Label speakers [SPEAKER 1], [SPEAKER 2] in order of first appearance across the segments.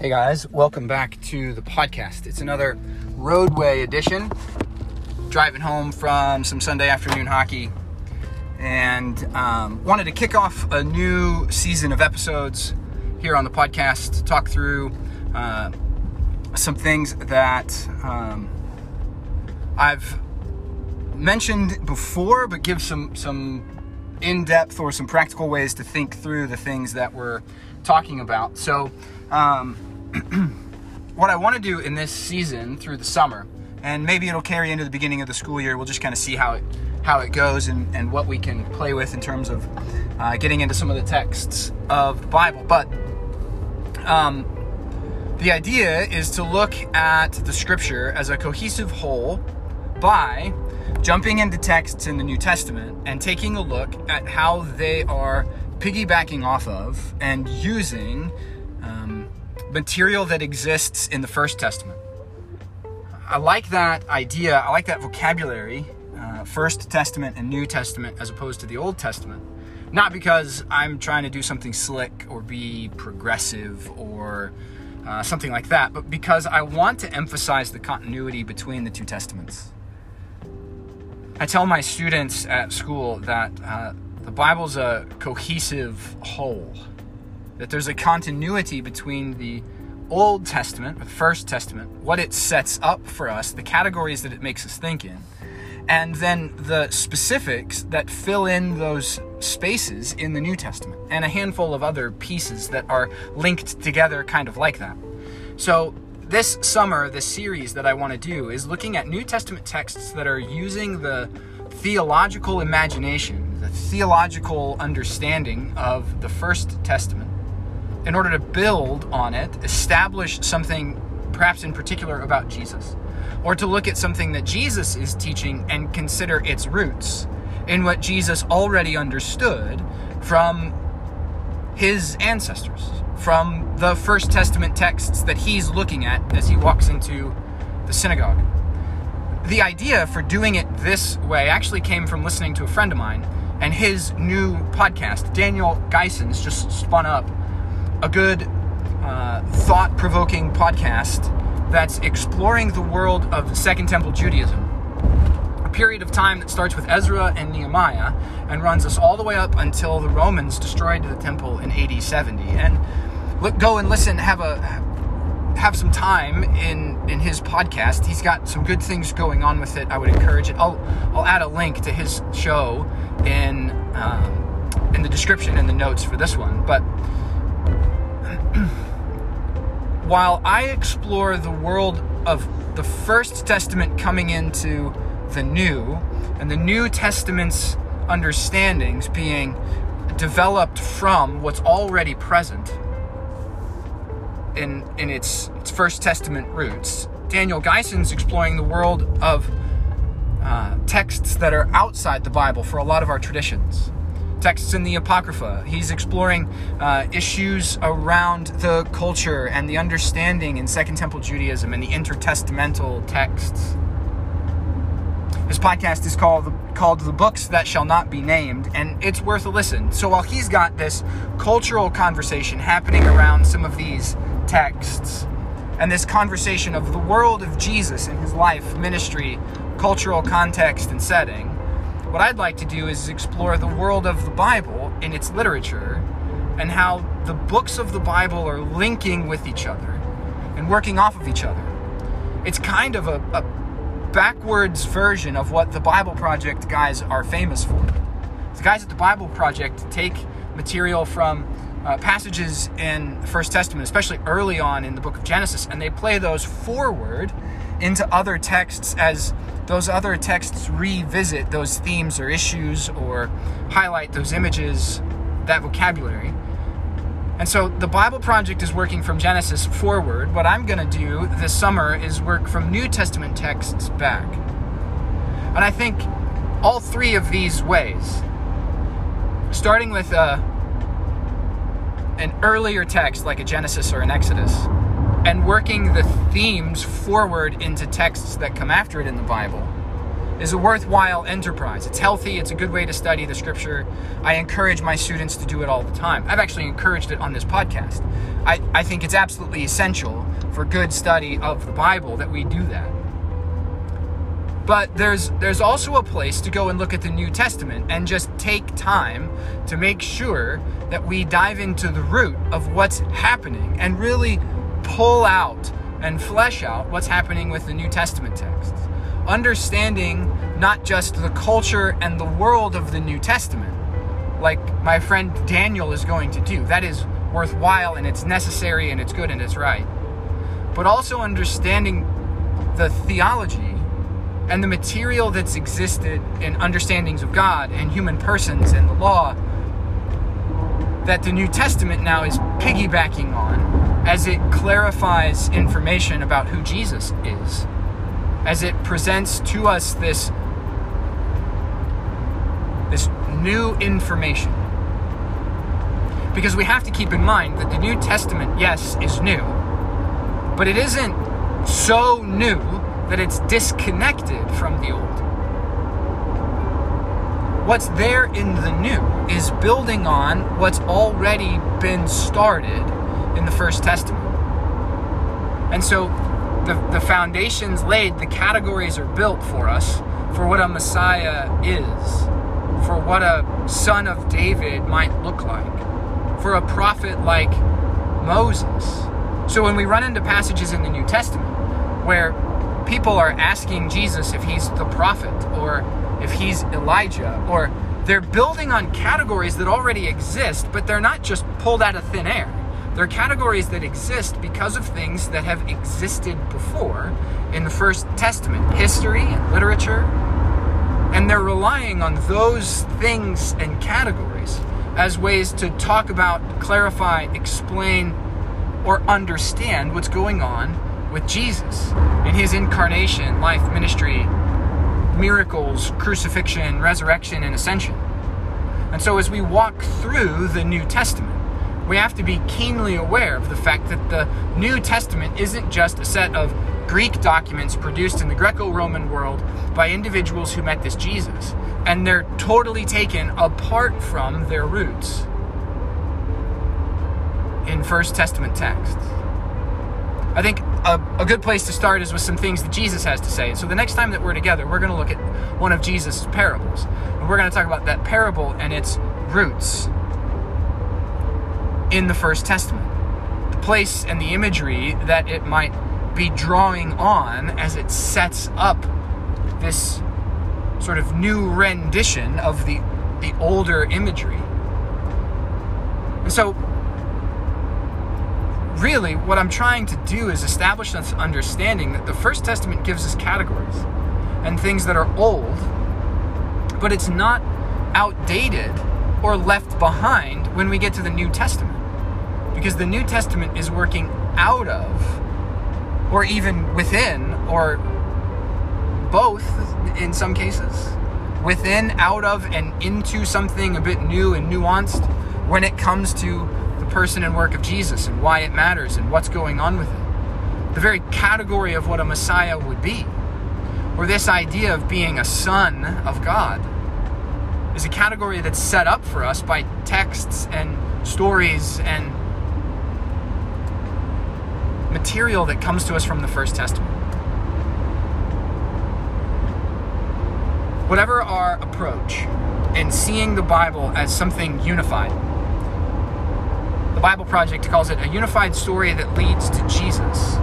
[SPEAKER 1] Hey guys, welcome back to the podcast. It's another roadway edition. Driving home from some Sunday afternoon hockey and um, wanted to kick off a new season of episodes here on the podcast, talk through uh, some things that um, I've mentioned before, but give some some in-depth or some practical ways to think through the things that we're talking about. So. Um, what I want to do in this season through the summer, and maybe it'll carry into the beginning of the school year. We'll just kind of see how it how it goes and, and what we can play with in terms of uh, getting into some of the texts of the Bible. But um, the idea is to look at the Scripture as a cohesive whole by jumping into texts in the New Testament and taking a look at how they are piggybacking off of and using material that exists in the First Testament. I like that idea, I like that vocabulary, uh, First Testament and New Testament, as opposed to the Old Testament. Not because I'm trying to do something slick or be progressive or uh, something like that, but because I want to emphasize the continuity between the two testaments. I tell my students at school that uh, the Bible's a cohesive whole that there's a continuity between the Old Testament, the First Testament, what it sets up for us, the categories that it makes us think in, and then the specifics that fill in those spaces in the New Testament, and a handful of other pieces that are linked together, kind of like that. So, this summer, the series that I want to do is looking at New Testament texts that are using the theological imagination, the theological understanding of the First Testament in order to build on it, establish something perhaps in particular about Jesus, or to look at something that Jesus is teaching and consider its roots in what Jesus already understood from his ancestors, from the First Testament texts that he's looking at as he walks into the synagogue. The idea for doing it this way actually came from listening to a friend of mine and his new podcast. Daniel Geisen's just spun up a good uh, thought provoking podcast that's exploring the world of Second Temple Judaism. A period of time that starts with Ezra and Nehemiah and runs us all the way up until the Romans destroyed the temple in AD 70. And look, go and listen, have a have some time in in his podcast. He's got some good things going on with it. I would encourage it. I'll I'll add a link to his show in um, in the description and the notes for this one. But while I explore the world of the First Testament coming into the New, and the New Testament's understandings being developed from what's already present in, in its, its First Testament roots, Daniel Geisen's exploring the world of uh, texts that are outside the Bible for a lot of our traditions texts in the Apocrypha. He's exploring uh, issues around the culture and the understanding in Second Temple Judaism and the intertestamental texts. His podcast is called called The Books That Shall Not Be Named, and it's worth a listen. So while he's got this cultural conversation happening around some of these texts, and this conversation of the world of Jesus and his life, ministry, cultural context, and setting, what I'd like to do is explore the world of the Bible in its literature and how the books of the Bible are linking with each other and working off of each other. It's kind of a, a backwards version of what the Bible Project guys are famous for. The guys at the Bible Project take material from uh, passages in the First Testament, especially early on in the book of Genesis, and they play those forward into other texts as those other texts revisit those themes or issues or highlight those images, that vocabulary. And so the Bible Project is working from Genesis forward. What I'm going to do this summer is work from New Testament texts back. And I think all three of these ways, starting with uh, an earlier text like a Genesis or an Exodus, and working the themes forward into texts that come after it in the Bible is a worthwhile enterprise. It's healthy, it's a good way to study the scripture. I encourage my students to do it all the time. I've actually encouraged it on this podcast. I, I think it's absolutely essential for good study of the Bible that we do that. But there's there's also a place to go and look at the New Testament and just take time to make sure that we dive into the root of what's happening and really pull out and flesh out what's happening with the New Testament texts understanding not just the culture and the world of the New Testament, like my friend Daniel is going to do. That is worthwhile and it's necessary and it's good and it's right. But also understanding the theology and the material that's existed in understandings of God and human persons and the law that the New Testament now is piggybacking on as it clarifies information about who Jesus is as it presents to us this this new information. Because we have to keep in mind that the New Testament, yes, is new, but it isn't so new that it's disconnected from the old. What's there in the new is building on what's already been started in the First Testament. And so the, the foundation's laid, the categories are built for us for what a Messiah is, for what a son of David might look like, for a prophet like Moses. So when we run into passages in the New Testament where people are asking Jesus if he's the prophet or if he's Elijah, or they're building on categories that already exist, but they're not just pulled out of thin air. They're categories that exist because of things that have existed before in the First Testament history and literature. And they're relying on those things and categories as ways to talk about, clarify, explain, or understand what's going on with Jesus in his incarnation, life, ministry, miracles, crucifixion, resurrection, and ascension. And so as we walk through the New Testament, we have to be keenly aware of the fact that the New Testament isn't just a set of Greek documents produced in the Greco Roman world by individuals who met this Jesus, and they're totally taken apart from their roots in First Testament texts. I think a, a, good place to start is with some things that Jesus has to say. So the next time that we're together, we're going to look at one of Jesus' parables. And we're going to talk about that parable and its roots in the First Testament. The place and the imagery that it might be drawing on as it sets up this sort of new rendition of the, the older imagery. And so, really, what I'm trying to do is establish this understanding that the First Testament gives us categories and things that are old, but it's not outdated or left behind when we get to the New Testament. Because the New Testament is working out of, or even within, or both in some cases, within, out of, and into something a bit new and nuanced when it comes to person and work of Jesus and why it matters and what's going on with it. The very category of what a Messiah would be, or this idea of being a son of God, is a category that's set up for us by texts and stories and material that comes to us from the First Testament. Whatever our approach in seeing the Bible as something unified, the Bible Project calls it a unified story that leads to Jesus.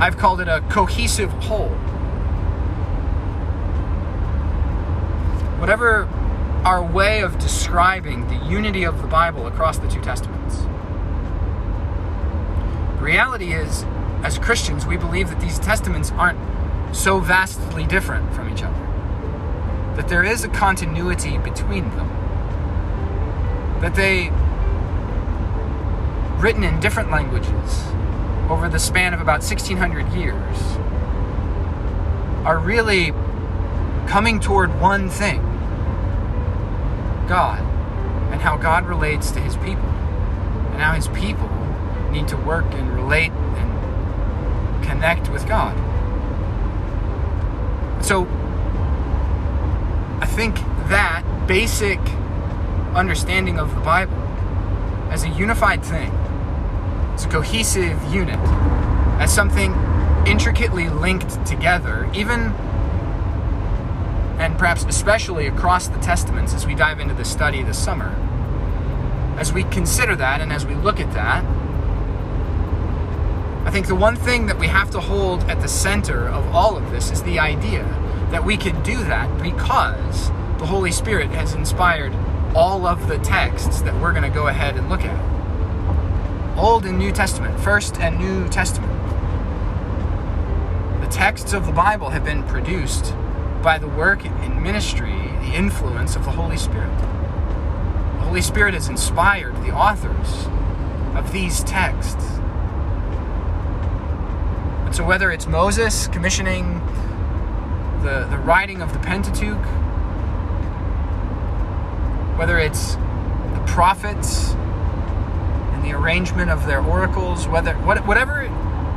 [SPEAKER 1] I've called it a cohesive whole. Whatever our way of describing the unity of the Bible across the two Testaments. The reality is, as Christians, we believe that these testaments aren't so vastly different from each other, that there is a continuity between them, that they, written in different languages over the span of about 1600 years, are really coming toward one thing God and how God relates to his people and how his people need to work and relate and connect with God. So I think that basic understanding of the Bible as a unified thing, as a cohesive unit, as something intricately linked together, even and perhaps especially across the Testaments as we dive into the study this summer. As we consider that and as we look at that, I think the one thing that we have to hold at the center of all of this is the idea that we can do that because the Holy Spirit has inspired all of the texts that we're going to go ahead and look at. Old and New Testament, First and New Testament. The texts of the Bible have been produced by the work and ministry, the influence of the Holy Spirit. The Holy Spirit has inspired the authors of these texts. And so, whether it's Moses commissioning the, the writing of the Pentateuch, whether it's the prophets and the arrangement of their oracles, whether whatever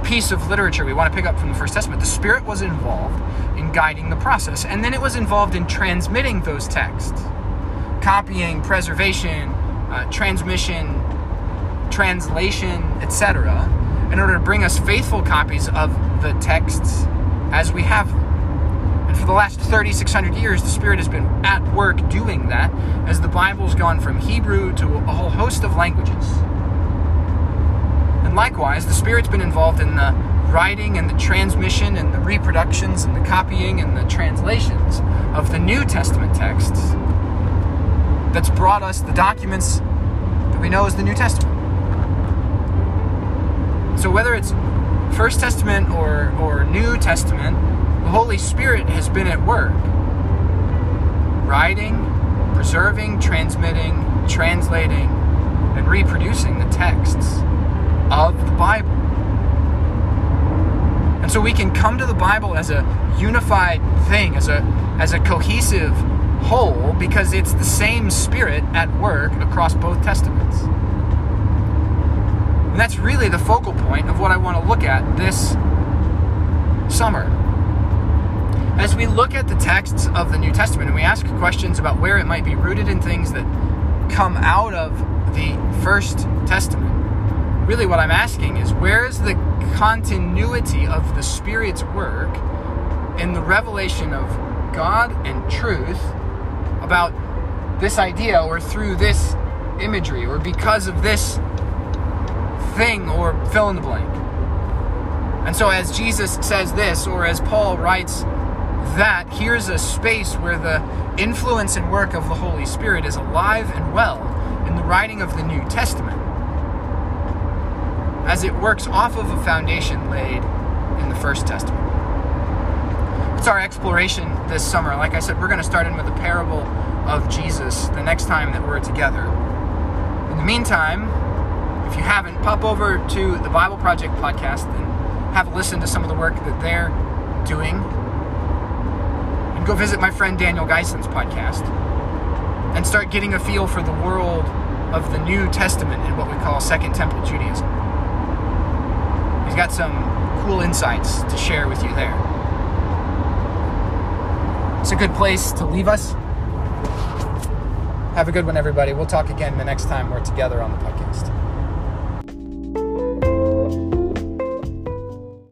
[SPEAKER 1] piece of literature we want to pick up from the First Testament, the Spirit was involved in guiding the process. And then it was involved in transmitting those texts, copying, preservation, uh, transmission, translation, etc., in order to bring us faithful copies of the texts as we have them. For the last 3,600 years, the Spirit has been at work doing that as the Bible's gone from Hebrew to a whole host of languages. And likewise, the Spirit's been involved in the writing and the transmission and the reproductions and the copying and the translations of the New Testament texts that's brought us the documents that we know as the New Testament. So whether it's First Testament or, or New Testament, the Holy Spirit has been at work writing, preserving, transmitting, translating, and reproducing the texts of the Bible. And so we can come to the Bible as a unified thing, as a as a cohesive whole because it's the same spirit at work across both testaments. And that's really the focal point of what I want to look at this summer. As we look at the texts of the New Testament and we ask questions about where it might be rooted in things that come out of the First Testament, really what I'm asking is where is the continuity of the Spirit's work in the revelation of God and truth about this idea or through this imagery or because of this thing or fill in the blank. And so, as Jesus says this, or as Paul writes that, here's a space where the influence and work of the Holy Spirit is alive and well in the writing of the New Testament as it works off of a foundation laid in the First Testament. It's our exploration this summer. Like I said, we're going to start in with the parable of Jesus the next time that we're together. In the meantime, if you haven't, pop over to the Bible Project podcast and have a listen to some of the work that they're doing. Go visit my friend Daniel Geisen's podcast and start getting a feel for the world of the New Testament and what we call Second Temple Judaism. He's got some cool insights to share with you there. It's a good place to leave us. Have a good one, everybody. We'll talk again the next time we're together on the podcast.